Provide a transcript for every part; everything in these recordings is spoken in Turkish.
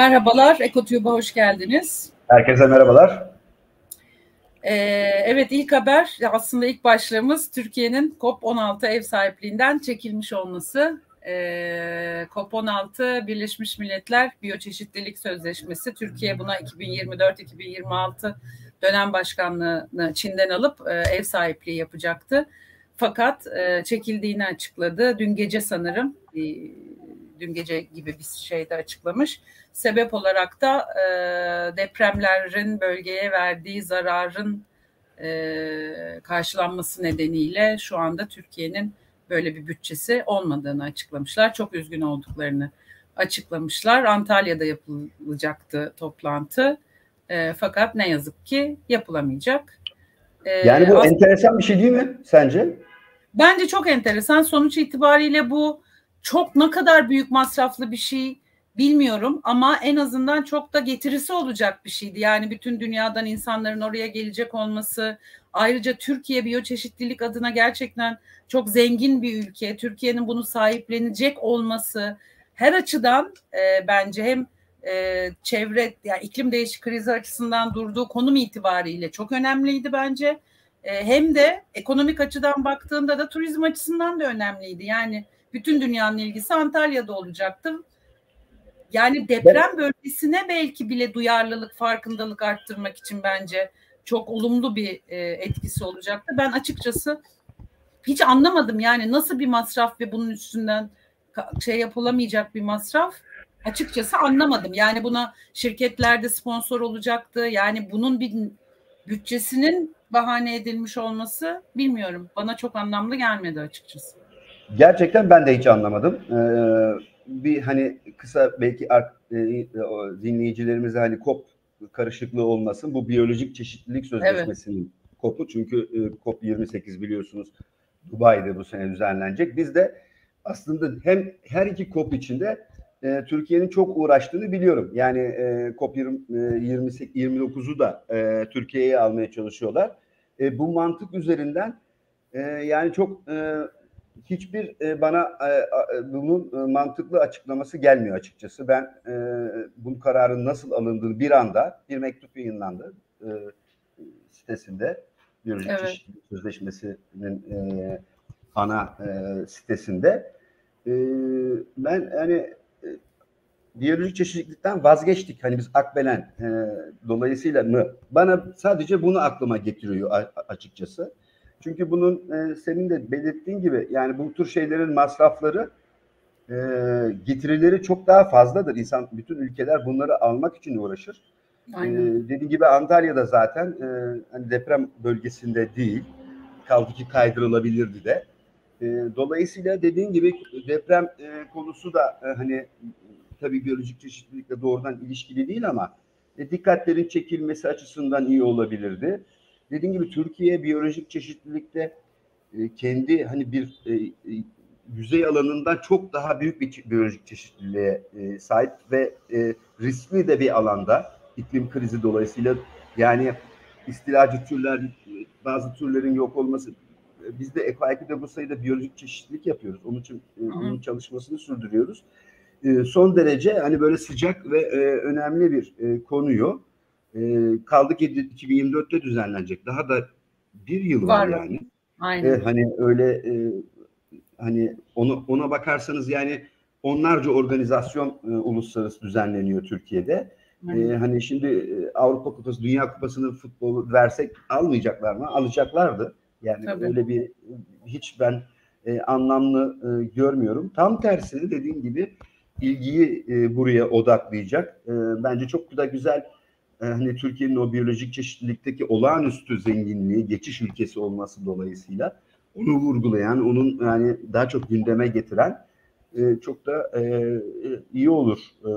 Merhabalar, EkoTube'a hoş geldiniz. Herkese merhabalar. Ee, evet, ilk haber aslında ilk başlığımız Türkiye'nin COP16 ev sahipliğinden çekilmiş olması. Ee, COP16 Birleşmiş Milletler Biyoçeşitlilik Sözleşmesi. Türkiye buna 2024-2026 dönem başkanlığını Çin'den alıp e, ev sahipliği yapacaktı. Fakat e, çekildiğini açıkladı. Dün gece sanırım e, dün gece gibi bir şeyde açıklamış. Sebep olarak da e, depremlerin bölgeye verdiği zararın e, karşılanması nedeniyle şu anda Türkiye'nin böyle bir bütçesi olmadığını açıklamışlar. Çok üzgün olduklarını açıklamışlar. Antalya'da yapılacaktı toplantı. E, fakat ne yazık ki yapılamayacak. E, yani bu aslında, enteresan bir şey değil mi sence? Bence çok enteresan. Sonuç itibariyle bu çok ne kadar büyük masraflı bir şey bilmiyorum ama en azından çok da getirisi olacak bir şeydi. Yani bütün dünyadan insanların oraya gelecek olması, ayrıca Türkiye biyoçeşitlilik adına gerçekten çok zengin bir ülke. Türkiye'nin bunu sahiplenecek olması her açıdan e, bence hem e, çevre yani iklim değişik krizi açısından durduğu konum itibariyle çok önemliydi bence. E, hem de ekonomik açıdan baktığında da turizm açısından da önemliydi. Yani bütün dünyanın ilgisi Antalya'da olacaktı. Yani deprem bölgesine belki bile duyarlılık, farkındalık arttırmak için bence çok olumlu bir e, etkisi olacaktı. Ben açıkçası hiç anlamadım yani nasıl bir masraf ve bunun üstünden şey yapılamayacak bir masraf açıkçası anlamadım. Yani buna şirketlerde sponsor olacaktı. Yani bunun bir bütçesinin bahane edilmiş olması bilmiyorum. Bana çok anlamlı gelmedi açıkçası. Gerçekten ben de hiç anlamadım. Ee, bir hani kısa belki e, dinleyicilerimize hani kop karışıklığı olmasın. Bu biyolojik çeşitlilik sözleşmesinin evet. kopu. Çünkü e, COP 28 biliyorsunuz Dubai'de bu sene düzenlenecek. Biz de aslında hem her iki kop içinde e, Türkiye'nin çok uğraştığını biliyorum. Yani e, COP 20, e, 29'u da e, Türkiye'ye almaya çalışıyorlar. E, bu mantık üzerinden e, yani çok e, hiçbir e, bana e, bunun e, mantıklı açıklaması gelmiyor açıkçası. Ben bu kararın nasıl alındığını bir anda bir mektup yayınlandı sitesinde. Biyolojik evet. Çeşitlilik Sözleşmesi'nin ana sitesinde. ben yani biyolojik çeşitlilikten vazgeçtik. Hani biz Akbelen dolayısıyla mı? Bana sadece bunu aklıma getiriyor açıkçası. Çünkü bunun e, senin de belirttiğin gibi yani bu tür şeylerin masrafları e, getirileri çok daha fazladır. İnsan bütün ülkeler bunları almak için uğraşır. Aynen. E, dediğim gibi Antalya'da zaten e, hani deprem bölgesinde değil. Kaldı ki kaydırılabilirdi de. E, dolayısıyla dediğin gibi deprem e, konusu da e, hani tabii biyolojik çeşitlilikle doğrudan ilişkili değil ama e, dikkatlerin çekilmesi açısından iyi olabilirdi dediğim gibi Türkiye biyolojik çeşitlilikte e, kendi hani bir e, e, yüzey alanından çok daha büyük bir biyolojik çeşitliliğe e, sahip ve e, riskli de bir alanda iklim krizi dolayısıyla yani istilacı türler bazı türlerin yok olması biz de EkoAki'de bu sayıda biyolojik çeşitlilik yapıyoruz. Onun için e, onun çalışmasını sürdürüyoruz. E, son derece hani böyle sıcak ve e, önemli bir e, konuyu e, kaldı ki 2024'te düzenlenecek. Daha da bir yıl var, var yani. Aynen. E, hani öyle e, hani onu ona bakarsanız yani onlarca organizasyon e, uluslararası düzenleniyor Türkiye'de. E, hani şimdi e, Avrupa Kupası, Dünya Kupası'nın futbolu versek almayacaklar mı? Alacaklardı. Yani Tabii. öyle bir hiç ben e, anlamlı e, görmüyorum. Tam tersini dediğim gibi ilgiyi e, buraya odaklayacak. E, bence çok da güzel hani Türkiye'nin o biyolojik çeşitlilikteki olağanüstü zenginliği, geçiş ülkesi olması dolayısıyla onu vurgulayan, onun yani daha çok gündeme getiren e, çok da e, iyi olur, e,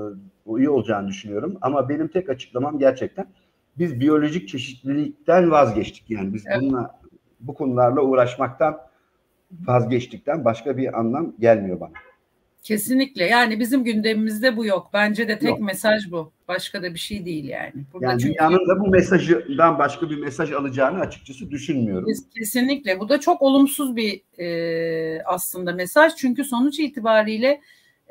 iyi olacağını düşünüyorum. Ama benim tek açıklamam gerçekten biz biyolojik çeşitlilikten vazgeçtik. Yani biz evet. bununla bu konularla uğraşmaktan vazgeçtikten başka bir anlam gelmiyor bana. Kesinlikle. Yani bizim gündemimizde bu yok. Bence de tek yok. mesaj bu. Başka da bir şey değil yani. Burada yani çünkü... dünyanın da bu mesajdan başka bir mesaj alacağını açıkçası düşünmüyorum. Kesinlikle. Bu da çok olumsuz bir e, aslında mesaj. Çünkü sonuç itibariyle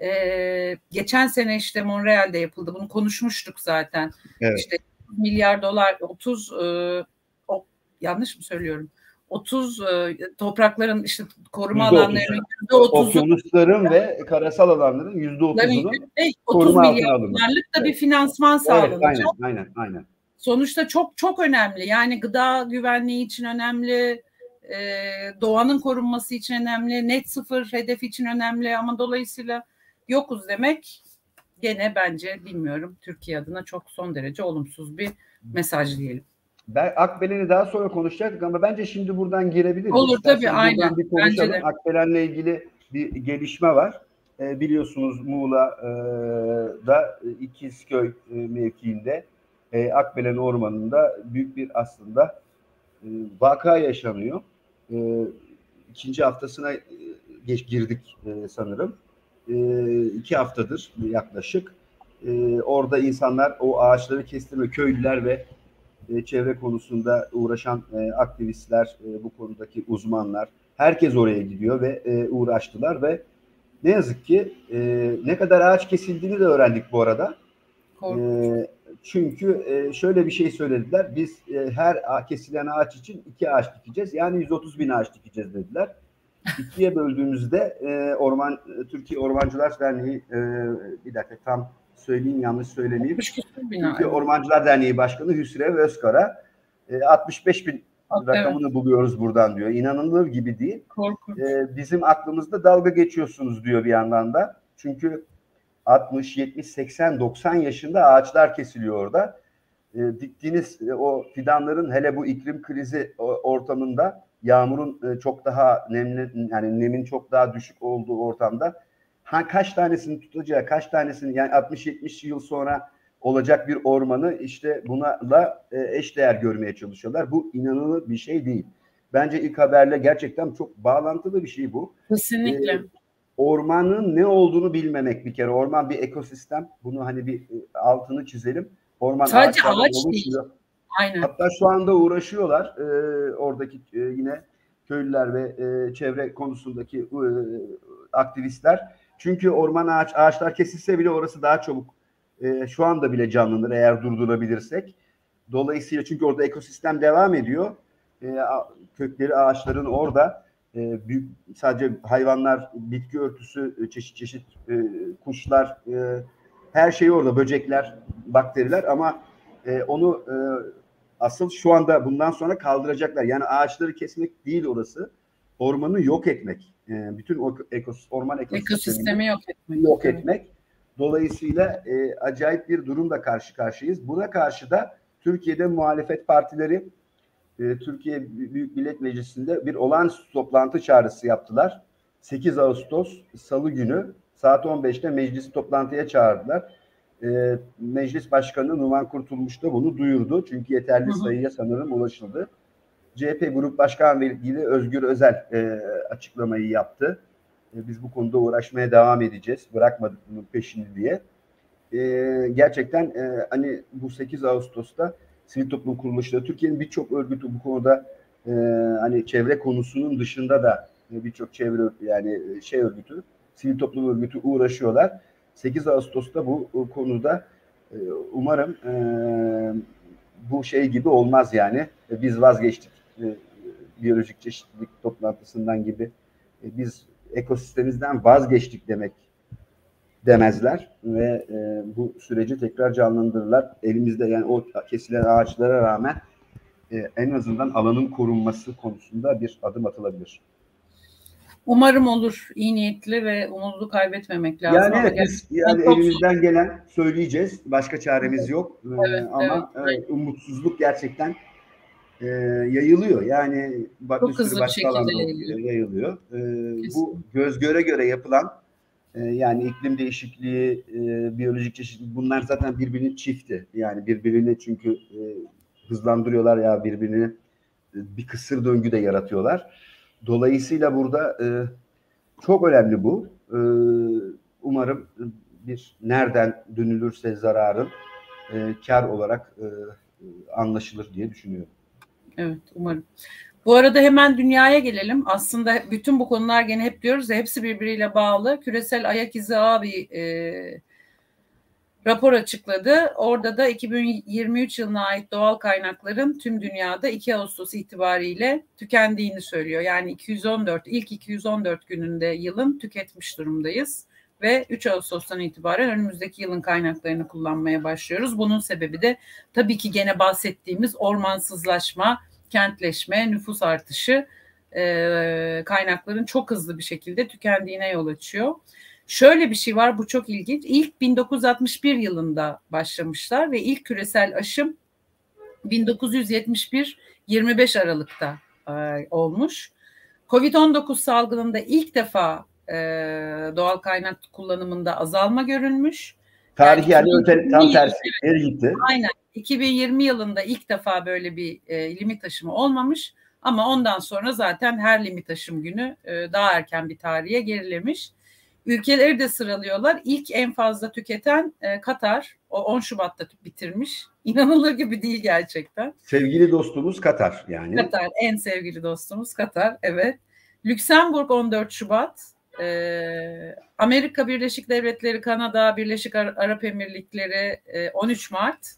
Ee, geçen sene işte Montreal'de yapıldı. Bunu konuşmuştuk zaten. Evet. İşte milyar dolar 30 e, o, yanlış mı söylüyorum? 30 e, toprakların işte koruma alanlarının yüzde okyanusların ve karasal alanların yüzde otuzunu 30 milyar dolarlık da evet. bir finansman sağlanacak. Evet, aynen, aynen, aynen. Sonuçta çok çok önemli. Yani gıda güvenliği için önemli, e, doğanın korunması için önemli, net sıfır hedef için önemli ama dolayısıyla yokuz demek gene bence bilmiyorum Türkiye adına çok son derece olumsuz bir mesaj diyelim. Ben Akbelen'i daha sonra konuşacaktık ama bence şimdi buradan girebiliriz. Olur İstersen tabii aynen. Bir konuşalım. Bence de. Akbelen'le ilgili bir gelişme var. E, biliyorsunuz Muğla'da e, İkizköy e, mevkiinde e, Akbelen Ormanı'nda büyük bir aslında e, vaka yaşanıyor. E, ikinci haftasına e, geç girdik e, sanırım. E, iki haftadır yaklaşık. E, orada insanlar o ağaçları kestirme, köylüler ve e, çevre konusunda uğraşan e, aktivistler, e, bu konudaki uzmanlar, herkes oraya gidiyor ve e, uğraştılar ve ne yazık ki e, ne kadar ağaç kesildiğini de öğrendik bu arada. E, çünkü e, şöyle bir şey söylediler. Biz e, her kesilen ağaç için iki ağaç dikeceğiz. Yani 130 bin ağaç dikeceğiz dediler. İkiye böldüğümüzde e, Orman Türkiye Ormancılar Derneği e, bir dakika tam söyleyeyim yanlış söylemeyeyim. Türkiye Ormancılar Derneği Başkanı Hüsrev Özkara e, 65 bin evet. rakamını buluyoruz buradan diyor. İnanılır gibi değil. Korkunç. E, bizim aklımızda dalga geçiyorsunuz diyor bir yandan da. Çünkü 60, 70, 80, 90 yaşında ağaçlar kesiliyor orada. E, diktiğiniz e, o fidanların hele bu iklim krizi ortamında yağmurun e, çok daha nemli yani nemin çok daha düşük olduğu ortamda ha, kaç tanesini tutacağı, kaç tanesini yani 60-70 yıl sonra olacak bir ormanı işte bunlarla e, eşdeğer görmeye çalışıyorlar. Bu inanılır bir şey değil. Bence ilk haberle gerçekten çok bağlantılı bir şey bu. Kesinlikle. Ee, ormanın ne olduğunu bilmemek bir kere. Orman bir ekosistem. Bunu hani bir e, altını çizelim. Orman Sadece ağaç değil. Aynen. Hatta şu anda uğraşıyorlar e, oradaki e, yine köylüler ve e, çevre konusundaki e, aktivistler. Çünkü orman ağaç ağaçlar kesilse bile orası daha çabuk e, şu anda bile canlanır eğer durdurabilirsek. Dolayısıyla çünkü orada ekosistem devam ediyor. E, kökleri ağaçların orada e, büyük sadece hayvanlar, bitki örtüsü, e, çeşit çeşit e, kuşlar, e, her şey orada, böcekler, bakteriler ama e, onu e, asıl şu anda bundan sonra kaldıracaklar. Yani ağaçları kesmek değil orası, ormanı yok etmek. E, bütün o ekos, orman ekosistemi yok etmek. Yok etmek. Dolayısıyla e, acayip bir durumla karşı karşıyayız. Buna karşı da Türkiye'de muhalefet partileri e, Türkiye Büyük Millet Meclisi'nde bir olağanüstü toplantı çağrısı yaptılar. 8 Ağustos Salı günü saat 15'te meclisi toplantıya çağırdılar. E, Meclis Başkanı Numan Kurtulmuş da bunu duyurdu. Çünkü yeterli hı hı. sayıya sanırım ulaşıldı. CHP Grup Başkan Vekili Özgür Özel e, açıklamayı yaptı. E, biz bu konuda uğraşmaya devam edeceğiz. Bırakmadık bunun peşini diye. E, gerçekten e, hani bu 8 Ağustos'ta sivil toplum kuruluşları, Türkiye'nin birçok örgütü bu konuda e, hani çevre konusunun dışında da birçok çevre yani şey örgütü, sivil toplum örgütü uğraşıyorlar. 8 Ağustos'ta bu, konuda e, umarım e, bu şey gibi olmaz yani. Biz vazgeçtik e, biyolojik çeşitlilik toplantısından gibi. E, biz ekosistemimizden vazgeçtik demek demezler ve e, bu süreci tekrar canlandırırlar. Elimizde yani o kesilen ağaçlara rağmen e, en azından alanın korunması konusunda bir adım atılabilir. Umarım olur. iyi niyetli ve umudu kaybetmemek lazım. Yani evet, biz yani elimizden gelen söyleyeceğiz. Başka çaremiz yok. Ee, evet, ama evet, e, umutsuzluk gerçekten e, yayılıyor. Yani bak Çok bir şekilde yayılıyor. yayılıyor. E, bu göz göre göre yapılan e, yani iklim değişikliği, e, biyolojik çeşitlilik bunlar zaten birbirinin çifti. Yani birbirini çünkü e, hızlandırıyorlar ya birbirini e, bir kısır döngü de yaratıyorlar. Dolayısıyla burada e, çok önemli bu. E, umarım bir nereden dönülürse zararın e, kar olarak e, anlaşılır diye düşünüyorum. Evet umarım. Bu arada hemen dünyaya gelelim. Aslında bütün bu konular gene hep diyoruz ya hepsi birbiriyle bağlı. Küresel ayak izi ağı bir e, rapor açıkladı. Orada da 2023 yılına ait doğal kaynakların tüm dünyada 2 Ağustos itibariyle tükendiğini söylüyor. Yani 214 ilk 214 gününde yılın tüketmiş durumdayız ve 3 Ağustos'tan itibaren önümüzdeki yılın kaynaklarını kullanmaya başlıyoruz. Bunun sebebi de tabii ki gene bahsettiğimiz ormansızlaşma, kentleşme, nüfus artışı e, kaynakların çok hızlı bir şekilde tükendiğine yol açıyor. Şöyle bir şey var bu çok ilginç. İlk 1961 yılında başlamışlar ve ilk küresel aşım 1971 25 Aralık'ta e, olmuş. Covid-19 salgınında ilk defa e, doğal kaynak kullanımında azalma görülmüş. Tarih yani, öte, tam tersi geri gitti. Aynen. 2020 yılında ilk defa böyle bir e, limit aşımı olmamış ama ondan sonra zaten her limit aşım günü e, daha erken bir tarihe gerilemiş. Ülkeleri de sıralıyorlar. İlk en fazla tüketen e, Katar. O 10 Şubat'ta bitirmiş. İnanılır gibi değil gerçekten. Sevgili dostumuz Katar yani. Katar en sevgili dostumuz Katar evet. Lüksemburg 14 Şubat. Ee, Amerika Birleşik Devletleri, Kanada, Birleşik Arap Emirlikleri e, 13 Mart.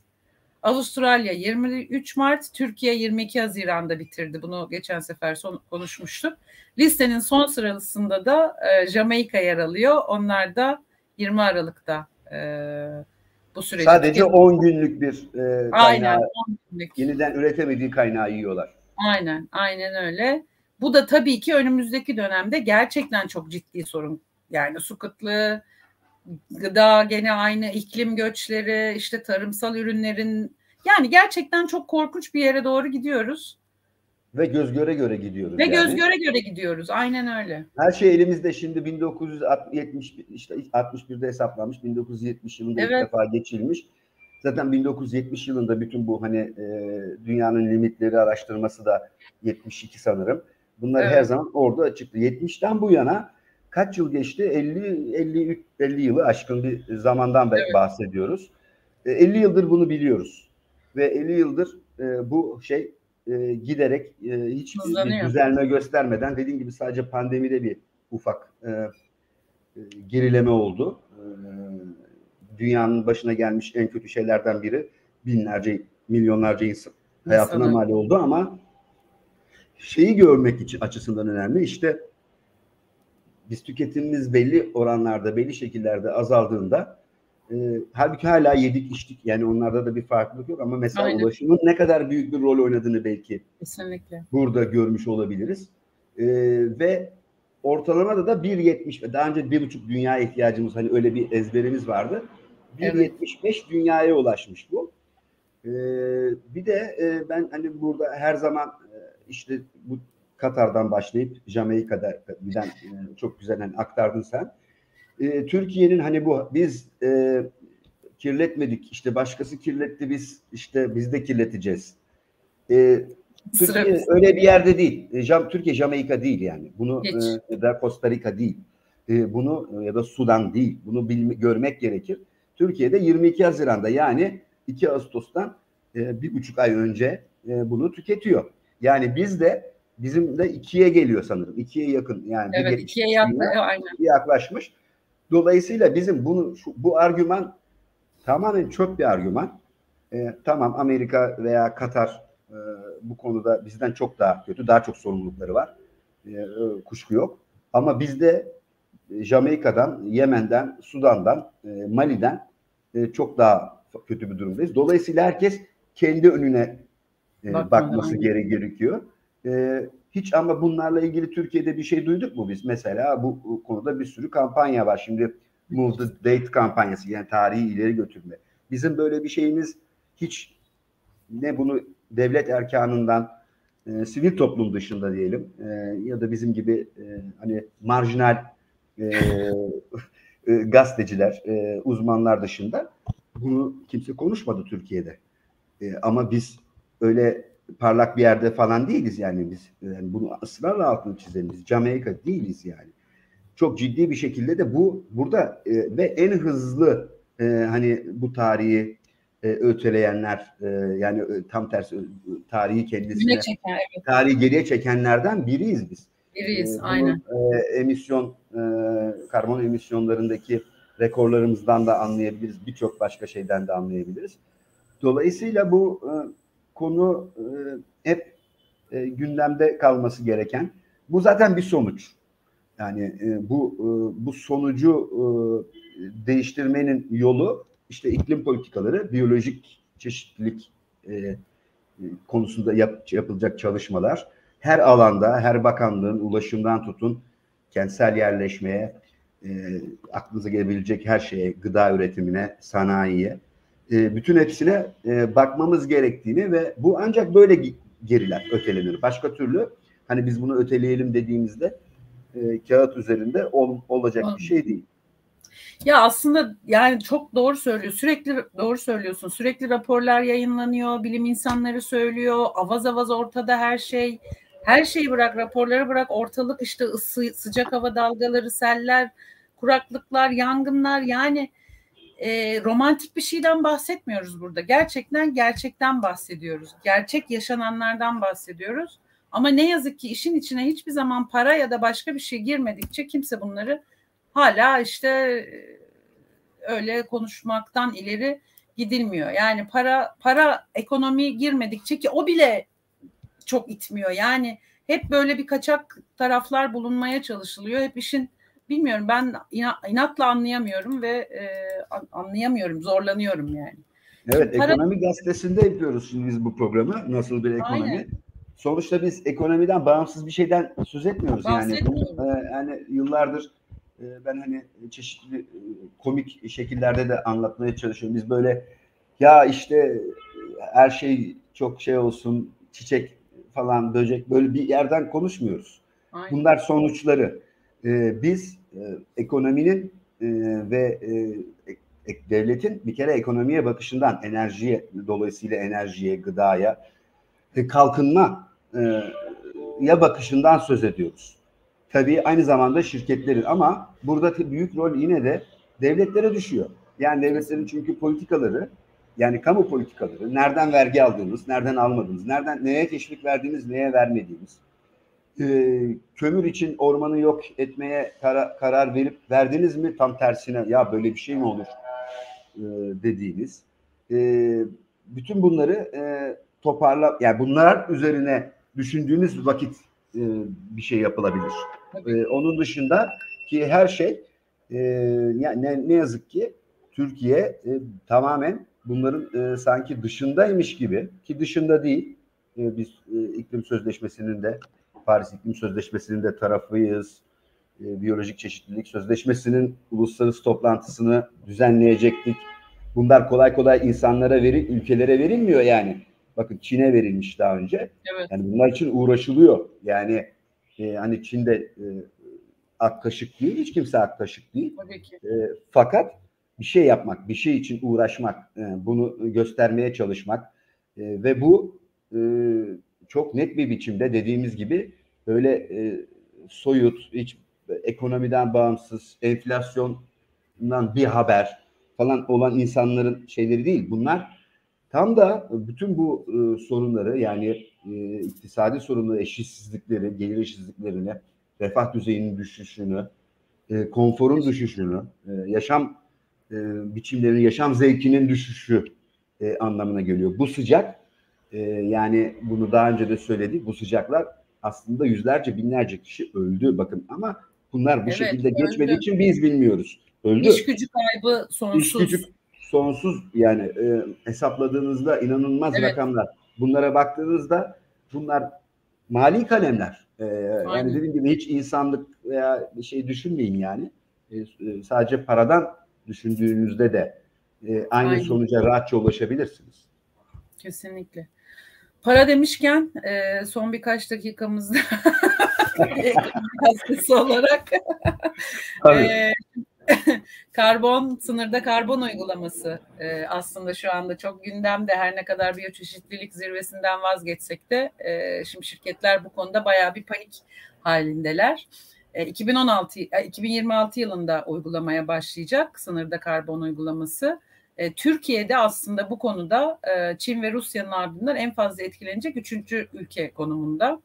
Avustralya 23 Mart, Türkiye 22 Haziran'da bitirdi. Bunu geçen sefer son, konuşmuştuk. Listenin son sırasında da e, Jamaika yer alıyor. Onlar da 20 Aralık'ta e, bu süreci. Sadece 10 günlük bir e, kaynağı, aynen, 10 günlük. yeniden üretemediği kaynağı yiyorlar. Aynen, aynen öyle. Bu da tabii ki önümüzdeki dönemde gerçekten çok ciddi sorun. Yani su kıtlığı, gıda gene aynı iklim göçleri, işte tarımsal ürünlerin yani gerçekten çok korkunç bir yere doğru gidiyoruz. Ve göz göre göre gidiyoruz. Ve yani. göz göre göre gidiyoruz. Aynen öyle. Her şey elimizde şimdi 1970 işte 61'de hesaplanmış. 1970 yılında evet. ilk defa geçilmiş. Zaten 1970 yılında bütün bu hani e, dünyanın limitleri araştırması da 72 sanırım. Bunlar evet. her zaman orada çıktı. 70'ten bu yana kaç yıl geçti? 50 50 50 yılı aşkın bir zamandan evet. bahsediyoruz. 50 e, yıldır bunu biliyoruz. Ve 50 yıldır e, bu şey e, giderek e, hiç bir düzelme göstermeden dediğim gibi sadece pandemide bir ufak e, e, gerileme oldu. E, dünyanın başına gelmiş en kötü şeylerden biri binlerce, milyonlarca insan hayatına mal oldu ama şeyi görmek için açısından önemli. İşte biz tüketimimiz belli oranlarda, belli şekillerde azaldığında e, halbuki hala yedik içtik. Yani onlarda da bir farklılık yok ama mesela Aynen. ulaşımın ne kadar büyük bir rol oynadığını belki Kesinlikle. burada görmüş olabiliriz. E, ve ortalamada da 1.70 ve daha önce 1.5 dünya ihtiyacımız hani öyle bir ezberimiz vardı. 1.75 evet. dünyaya ulaşmış bu. E, bir de e, ben hani burada her zaman işte bu Katar'dan başlayıp Jamaika'da giden e, çok güzel hani aktardın sen. E, Türkiye'nin hani bu biz e, kirletmedik işte başkası kirletti biz işte biz de kirleteceğiz. E, Türkiye öyle bir yerde değil. E, Jam, Türkiye Jamaika değil yani. Bunu e, ya da Costa Rica değil. E, bunu e, ya da Sudan değil. Bunu bilme, görmek gerekir. Türkiye'de 22 Haziran'da yani 2 Ağustos'tan e, bir buçuk ay önce e, bunu tüketiyor. Yani biz de bizim de ikiye geliyor sanırım. İkiye yakın yani. Evet ikiye yaklaşıyor aynen. yaklaşmış. Dolayısıyla bizim bunu şu, bu argüman tamamen çöp bir argüman. E, tamam Amerika veya Katar e, bu konuda bizden çok daha kötü, daha çok sorumlulukları var. E, e, kuşku yok. Ama bizde e, Jamaika'dan, Yemen'den, Sudan'dan, e, Mali'den e, çok daha kötü bir durumdayız. Dolayısıyla herkes kendi önüne e, bakması gere gerekiyor. E, hiç ama bunlarla ilgili Türkiye'de bir şey duyduk mu biz? Mesela bu, bu konuda bir sürü kampanya var. Şimdi Move the Date kampanyası yani tarihi ileri götürme. Bizim böyle bir şeyimiz hiç ne bunu devlet erkanından e, sivil toplum dışında diyelim e, ya da bizim gibi e, hani marjinal e, e, gazeteciler, e, uzmanlar dışında bunu kimse konuşmadı Türkiye'de. E, ama biz öyle parlak bir yerde falan değiliz yani biz. Yani bunu ısrarla altını çizelim. Biz Jamaika değiliz yani. Çok ciddi bir şekilde de bu burada e, ve en hızlı e, hani bu tarihi e, öteleyenler e, yani e, tam tersi tarihi kendisine çeken, evet. tarihi geriye çekenlerden biriyiz biz. Biriyiz, e, aynen. E, emisyon e, karbon emisyonlarındaki rekorlarımızdan da anlayabiliriz. Birçok başka şeyden de anlayabiliriz. Dolayısıyla bu e, konu e, hep e, gündemde kalması gereken. Bu zaten bir sonuç. Yani e, bu e, bu sonucu e, değiştirmenin yolu işte iklim politikaları, biyolojik çeşitlilik e, konusunda yap, yapılacak çalışmalar. Her alanda, her bakanlığın ulaşımdan tutun kentsel yerleşmeye, e, aklınıza gelebilecek her şeye, gıda üretimine, sanayiye, e, bütün hepsine e, bakmamız gerektiğini ve bu ancak böyle geriler, ötelenir. Başka türlü hani biz bunu öteleyelim dediğimizde e, kağıt üzerinde ol, olacak bir şey değil. Ya aslında yani çok doğru söylüyor. Sürekli doğru söylüyorsun. Sürekli raporlar yayınlanıyor. Bilim insanları söylüyor. Avaz avaz ortada her şey. Her şeyi bırak, raporları bırak. Ortalık işte ısı, sıcak hava dalgaları, seller, kuraklıklar, yangınlar. Yani e, romantik bir şeyden bahsetmiyoruz burada. Gerçekten gerçekten bahsediyoruz. Gerçek yaşananlardan bahsediyoruz. Ama ne yazık ki işin içine hiçbir zaman para ya da başka bir şey girmedikçe kimse bunları hala işte öyle konuşmaktan ileri gidilmiyor. Yani para para ekonomi girmedikçe ki o bile çok itmiyor. Yani hep böyle bir kaçak taraflar bulunmaya çalışılıyor. Hep işin bilmiyorum ben inatla anlayamıyorum ve e, anlayamıyorum, zorlanıyorum yani. Evet, Para... ekonomi gazetesinde yapıyoruz şimdi biz bu programı. Nasıl bir ekonomi? Aynen. Sonuçta biz ekonomiden bağımsız bir şeyden söz etmiyoruz yani. E, yani yıllardır e, ben hani çeşitli e, komik şekillerde de anlatmaya çalışıyorum. Biz böyle ya işte her şey çok şey olsun, çiçek falan, böcek böyle bir yerden konuşmuyoruz. Aynen. Bunlar sonuçları. Ee, biz e, ekonominin e, ve e, devletin bir kere ekonomiye bakışından enerjiye dolayısıyla enerjiye, gıdaya, e, kalkınma e, ya bakışından söz ediyoruz. Tabii aynı zamanda şirketlerin ama burada büyük rol yine de devletlere düşüyor. Yani devletlerin çünkü politikaları yani kamu politikaları, nereden vergi aldığınız, nereden almadığınız, nereden neye teşvik verdiğiniz, neye vermediğiniz, e, kömür için ormanı yok etmeye kara, karar verip verdiniz mi tam tersine ya böyle bir şey mi olur e, dediğiniz e, bütün bunları e, toparla yani bunlar üzerine düşündüğünüz vakit e, bir şey yapılabilir. E, onun dışında ki her şey e, ne, ne yazık ki Türkiye e, tamamen bunların e, sanki dışındaymış gibi ki dışında değil. E, biz e, iklim sözleşmesinin de Paris İklim Sözleşmesi'nin de tarafıyız. E, Biyolojik Çeşitlilik Sözleşmesi'nin uluslararası toplantısını düzenleyecektik. Bunlar kolay kolay insanlara veri, ülkelere verilmiyor yani. Bakın Çin'e verilmiş daha önce. Evet. Yani bunlar için uğraşılıyor. Yani e, hani Çin'de e, ak kaşık değil, hiç kimse ak kaşık değil. Tabii ki. E, fakat bir şey yapmak, bir şey için uğraşmak, e, bunu göstermeye çalışmak e, ve bu e, çok net bir biçimde dediğimiz gibi böyle e, soyut, hiç ekonomiden bağımsız, enflasyondan bir haber falan olan insanların şeyleri değil. Bunlar tam da bütün bu e, sorunları yani e, iktisadi sorunları, eşitsizlikleri, gelir eşitsizliklerini, refah düzeyinin düşüşünü, e, konforun düşüşünü, e, yaşam e, biçimlerinin, yaşam zevkinin düşüşü e, anlamına geliyor. Bu sıcak e, yani bunu daha önce de söyledik. Bu sıcaklar aslında yüzlerce binlerce kişi öldü bakın ama bunlar bu evet, şekilde öldü. geçmediği için biz bilmiyoruz. Öldü. İş gücü kaybı sonsuz. İş gücü sonsuz yani e, hesapladığınızda inanılmaz evet. rakamlar. Bunlara baktığınızda bunlar mali kalemler. E, yani dediğim gibi hiç insanlık veya bir şey düşünmeyin yani. E, e sadece paradan düşündüğünüzde de e, aynı Aynen. sonuca rahatça ulaşabilirsiniz. Kesinlikle. Para demişken e, son birkaç dakikamızda hastası olarak e, karbon sınırda karbon uygulaması e, aslında şu anda çok gündemde her ne kadar biyoçeşitlilik zirvesinden vazgeçsek de e, şimdi şirketler bu konuda bayağı bir panik halindeler. E, 2016 2026 yılında uygulamaya başlayacak sınırda karbon uygulaması. E, Türkiye'de aslında bu konuda e, Çin ve Rusya'nın ardından en fazla etkilenecek üçüncü ülke konumunda.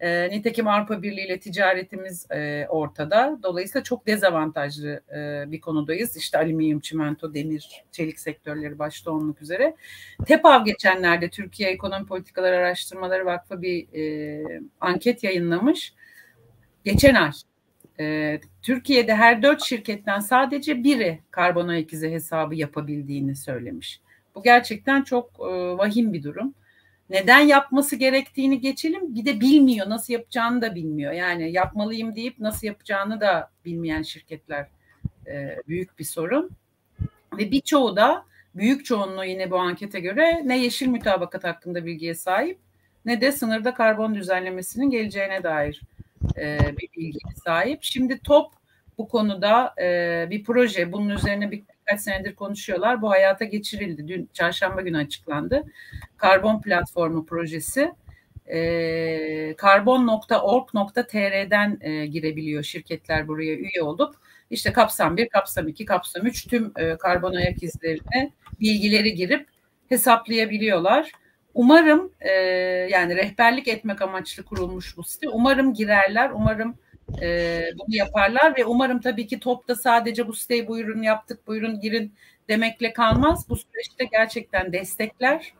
E, nitekim Avrupa Birliği ile ticaretimiz e, ortada. Dolayısıyla çok dezavantajlı e, bir konudayız. İşte alüminyum, çimento, demir, çelik sektörleri başta olmak üzere. TEPAV geçenlerde Türkiye Ekonomi Politikaları Araştırmaları Vakfı bir e, anket yayınlamış. Geçen ay e, Türkiye'de her dört şirketten sadece biri karbon ayak izi hesabı yapabildiğini söylemiş. Bu gerçekten çok e, vahim bir durum. Neden yapması gerektiğini geçelim. Bir de bilmiyor, nasıl yapacağını da bilmiyor. Yani yapmalıyım deyip nasıl yapacağını da bilmeyen şirketler e, büyük bir sorun. Ve birçoğu da büyük çoğunluğu yine bu ankete göre ne yeşil mütabakat hakkında bilgiye sahip ne de sınırda karbon düzenlemesinin geleceğine dair e, bir bilgiye sahip. Şimdi TOP bu konuda e, bir proje, bunun üzerine bir, birkaç senedir konuşuyorlar. Bu hayata geçirildi. Dün çarşamba günü açıklandı. Karbon Platformu projesi. E, karbon.org.tr'den e, girebiliyor şirketler buraya üye olup. İşte kapsam 1, kapsam 2, kapsam 3 tüm e, karbon ayak izlerine bilgileri girip hesaplayabiliyorlar. Umarım e, yani rehberlik etmek amaçlı kurulmuş bu site. Umarım girerler, umarım e, bunu yaparlar ve umarım tabii ki topta sadece bu siteyi buyurun yaptık, buyurun girin demekle kalmaz. Bu süreçte gerçekten destekler.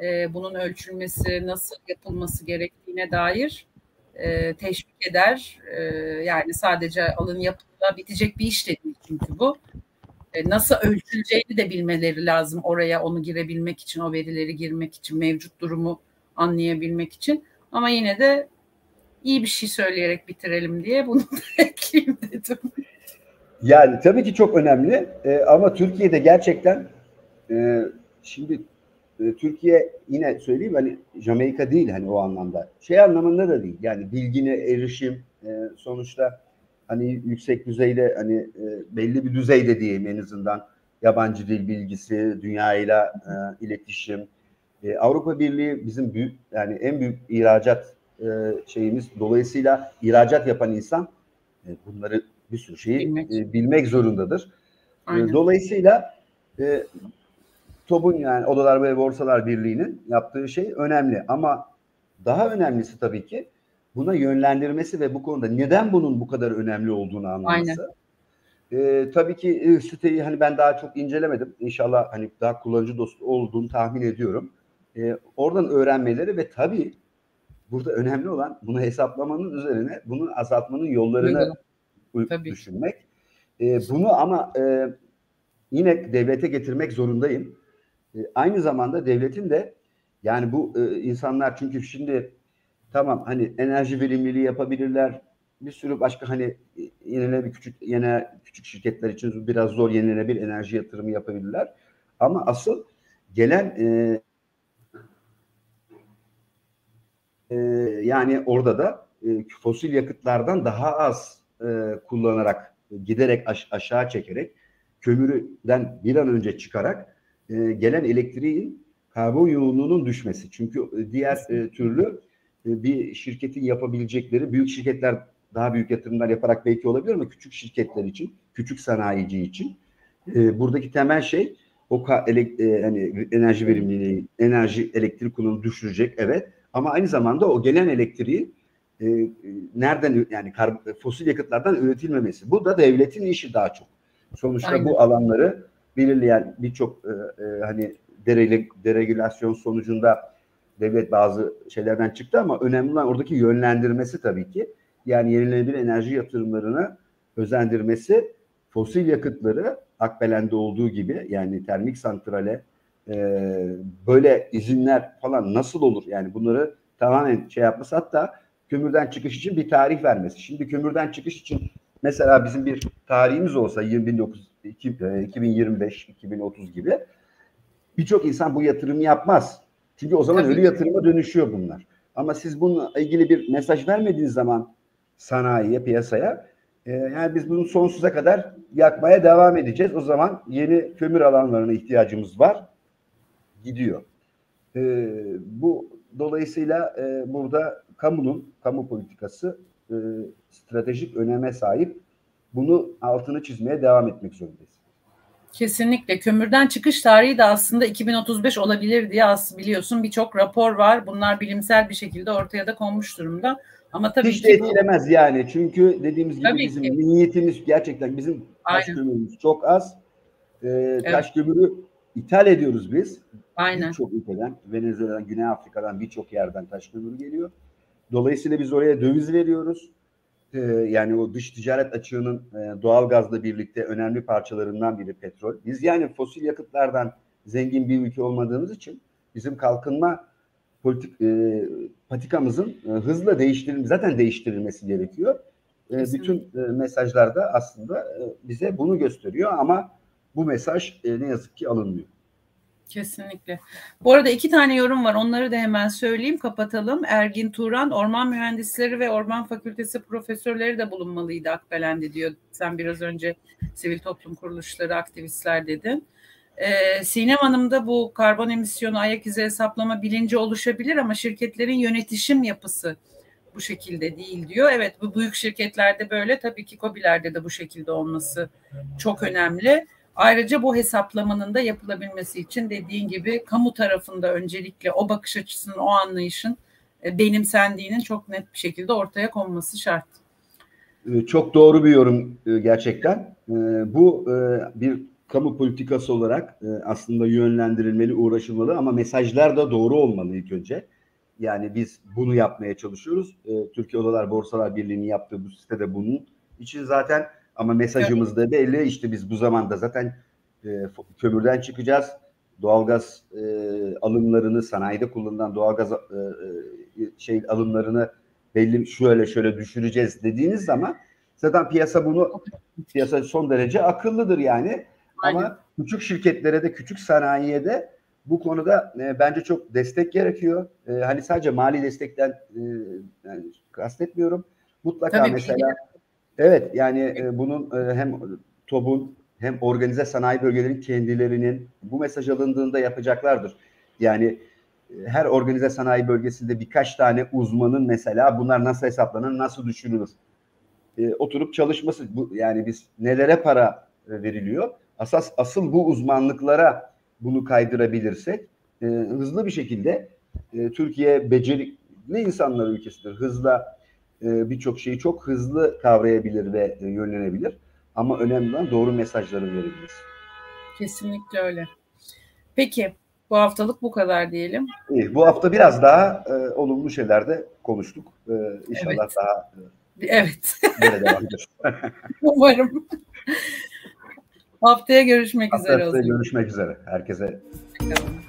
E, bunun ölçülmesi, nasıl yapılması gerektiğine dair e, teşvik eder. E, yani sadece alın yapıla bitecek bir iş de değil çünkü bu. E, nasıl ölçüleceğini de bilmeleri lazım oraya onu girebilmek için, o verileri girmek için, mevcut durumu anlayabilmek için. Ama yine de iyi bir şey söyleyerek bitirelim diye bunu da ekleyeyim dedim. Yani tabii ki çok önemli e, ama Türkiye'de gerçekten e, şimdi e, Türkiye yine söyleyeyim hani Jamaika değil hani o anlamda. Şey anlamında da değil. Yani bilgine erişim e, sonuçta hani yüksek düzeyde hani e, belli bir düzeyde diyeyim en azından yabancı dil bilgisi, dünyayla e, iletişim. E, Avrupa Birliği bizim büyük yani en büyük ihracat e, şeyimiz. Dolayısıyla ihracat yapan insan e, bunları bir sürü şeyi bilmek, e, bilmek zorundadır. E, dolayısıyla e, TOB'un yani Odalar ve Borsalar Birliği'nin yaptığı şey önemli ama daha önemlisi tabii ki buna yönlendirmesi ve bu konuda neden bunun bu kadar önemli olduğunu anlaması. Ee, tabii ki e, siteyi hani ben daha çok incelemedim. İnşallah hani daha kullanıcı dostu olduğunu tahmin ediyorum. Ee, oradan öğrenmeleri ve tabii burada önemli olan bunu hesaplamanın üzerine bunu azaltmanın yollarını tabii. düşünmek. Ee, bunu ama e, yine devlete getirmek zorundayım. E, aynı zamanda devletin de yani bu e, insanlar çünkü şimdi Tamam hani enerji verimliliği yapabilirler. Bir sürü başka hani yenilenebilir küçük yine küçük şirketler için biraz zor yenilenebilir enerji yatırımı yapabilirler. Ama asıl gelen e, e, yani orada da e, fosil yakıtlardan daha az e, kullanarak giderek aş, aşağı çekerek kömürden bir an önce çıkarak e, gelen elektriğin karbon yoğunluğunun düşmesi. Çünkü diğer e, türlü e, bir şirketin yapabilecekleri büyük şirketler daha büyük yatırımlar yaparak belki olabilir ama küçük şirketler için, küçük sanayici için e, buradaki temel şey o ele, e, hani enerji verimliliği, enerji elektrik kullanımını düşürecek evet ama aynı zamanda o gelen elektriği e, nereden yani kar, fosil yakıtlardan üretilmemesi. Bu da devletin işi daha çok. Sonuçta Aynen. bu alanları belirleyen birçok e, e, hani deregülasyon sonucunda devlet bazı şeylerden çıktı ama önemli olan oradaki yönlendirmesi tabii ki. Yani yenilenebilir enerji yatırımlarını özendirmesi fosil yakıtları Akbelen'de olduğu gibi yani termik santrale e, böyle izinler falan nasıl olur? Yani bunları tamamen şey yapması hatta kömürden çıkış için bir tarih vermesi. Şimdi kömürden çıkış için mesela bizim bir tarihimiz olsa 2019 2025 2030 gibi birçok insan bu yatırımı yapmaz. Çünkü o zaman Tabii. ölü yatırıma dönüşüyor bunlar. Ama siz bununla ilgili bir mesaj vermediğiniz zaman sanayiye, piyasaya e, yani biz bunu sonsuza kadar yakmaya devam edeceğiz. O zaman yeni kömür alanlarına ihtiyacımız var. Gidiyor. E, bu dolayısıyla e, burada kamunun, kamu politikası e, stratejik öneme sahip. Bunu altını çizmeye devam etmek zorundayız. Kesinlikle. Kömürden çıkış tarihi de aslında 2035 olabilir diye aslında biliyorsun birçok rapor var. Bunlar bilimsel bir şekilde ortaya da konmuş durumda. Ama tabii Hiç etkilemez bu... yani. Çünkü dediğimiz gibi tabii bizim ki. niyetimiz gerçekten bizim taş Aynen. kömürümüz çok az. Ee, evet. Taş kömürü ithal ediyoruz biz. Aynen. Birçok ülkeden, Venezuela'dan, Güney Afrika'dan birçok yerden taş kömürü geliyor. Dolayısıyla biz oraya döviz veriyoruz. Ee, yani o dış ticaret açığının e, doğal gazla birlikte önemli parçalarından biri petrol. Biz yani fosil yakıtlardan zengin bir ülke olmadığımız için bizim kalkınma politik e, patikamızın e, hızla değiştirilmesi zaten değiştirilmesi gerekiyor. E, bütün e, mesajlar da aslında e, bize bunu gösteriyor ama bu mesaj e, ne yazık ki alınmıyor. Kesinlikle. Bu arada iki tane yorum var. Onları da hemen söyleyeyim, kapatalım. Ergin Turan, orman mühendisleri ve orman fakültesi profesörleri de bulunmalıydı Akbelen'de diyor. Sen biraz önce sivil toplum kuruluşları, aktivistler dedin. Ee, Sinem Hanım da bu karbon emisyonu ayak izi hesaplama bilinci oluşabilir ama şirketlerin yönetişim yapısı bu şekilde değil diyor. Evet bu büyük şirketlerde böyle tabii ki COBİ'lerde de bu şekilde olması çok önemli. Ayrıca bu hesaplamanın da yapılabilmesi için dediğin gibi kamu tarafında öncelikle o bakış açısının, o anlayışın e, benimsendiğinin çok net bir şekilde ortaya konması şart. Ee, çok doğru bir yorum e, gerçekten. Ee, bu e, bir kamu politikası olarak aslında yönlendirilmeli, uğraşılmalı ama mesajlar da doğru olmalı ilk önce. Yani biz bunu yapmaya çalışıyoruz. Türkiye Odalar Borsalar Birliği'nin yaptığı bu sitede bunun için zaten ama mesajımız da belli. İşte biz bu zamanda zaten e, kömürden çıkacağız. Doğalgaz e, alımlarını, sanayide kullanılan doğalgaz e, e, şey alımlarını belli şöyle şöyle düşüreceğiz dediğiniz zaman zaten piyasa bunu piyasa son derece akıllıdır yani. Aynen. Ama küçük şirketlere de küçük sanayiye de bu konuda e, bence çok destek gerekiyor. E, hani sadece mali destekten e, yani kastetmiyorum. Mutlaka Tabii mesela ki. Evet yani e, bunun e, hem TOB'un hem organize sanayi bölgelerinin kendilerinin bu mesaj alındığında yapacaklardır. Yani e, her organize sanayi bölgesinde birkaç tane uzmanın mesela bunlar nasıl hesaplanır, nasıl düşünülür? E, oturup çalışması bu yani biz nelere para e, veriliyor? Asas asıl bu uzmanlıklara bunu kaydırabilirsek e, hızlı bir şekilde e, Türkiye becerikli insanlar ülkesidir. Hızla e, birçok şeyi çok hızlı kavrayabilir ve e, yönlenebilir. Ama önemli olan doğru mesajları verebiliriz. Kesinlikle öyle. Peki bu haftalık bu kadar diyelim. İyi, bu hafta biraz daha e, olumlu şeylerde konuştuk. E, inşallah evet. daha e, evet. Umarım. Haftaya görüşmek Haftaya üzere. Haftaya görüşmek üzere. Herkese. Bakalım.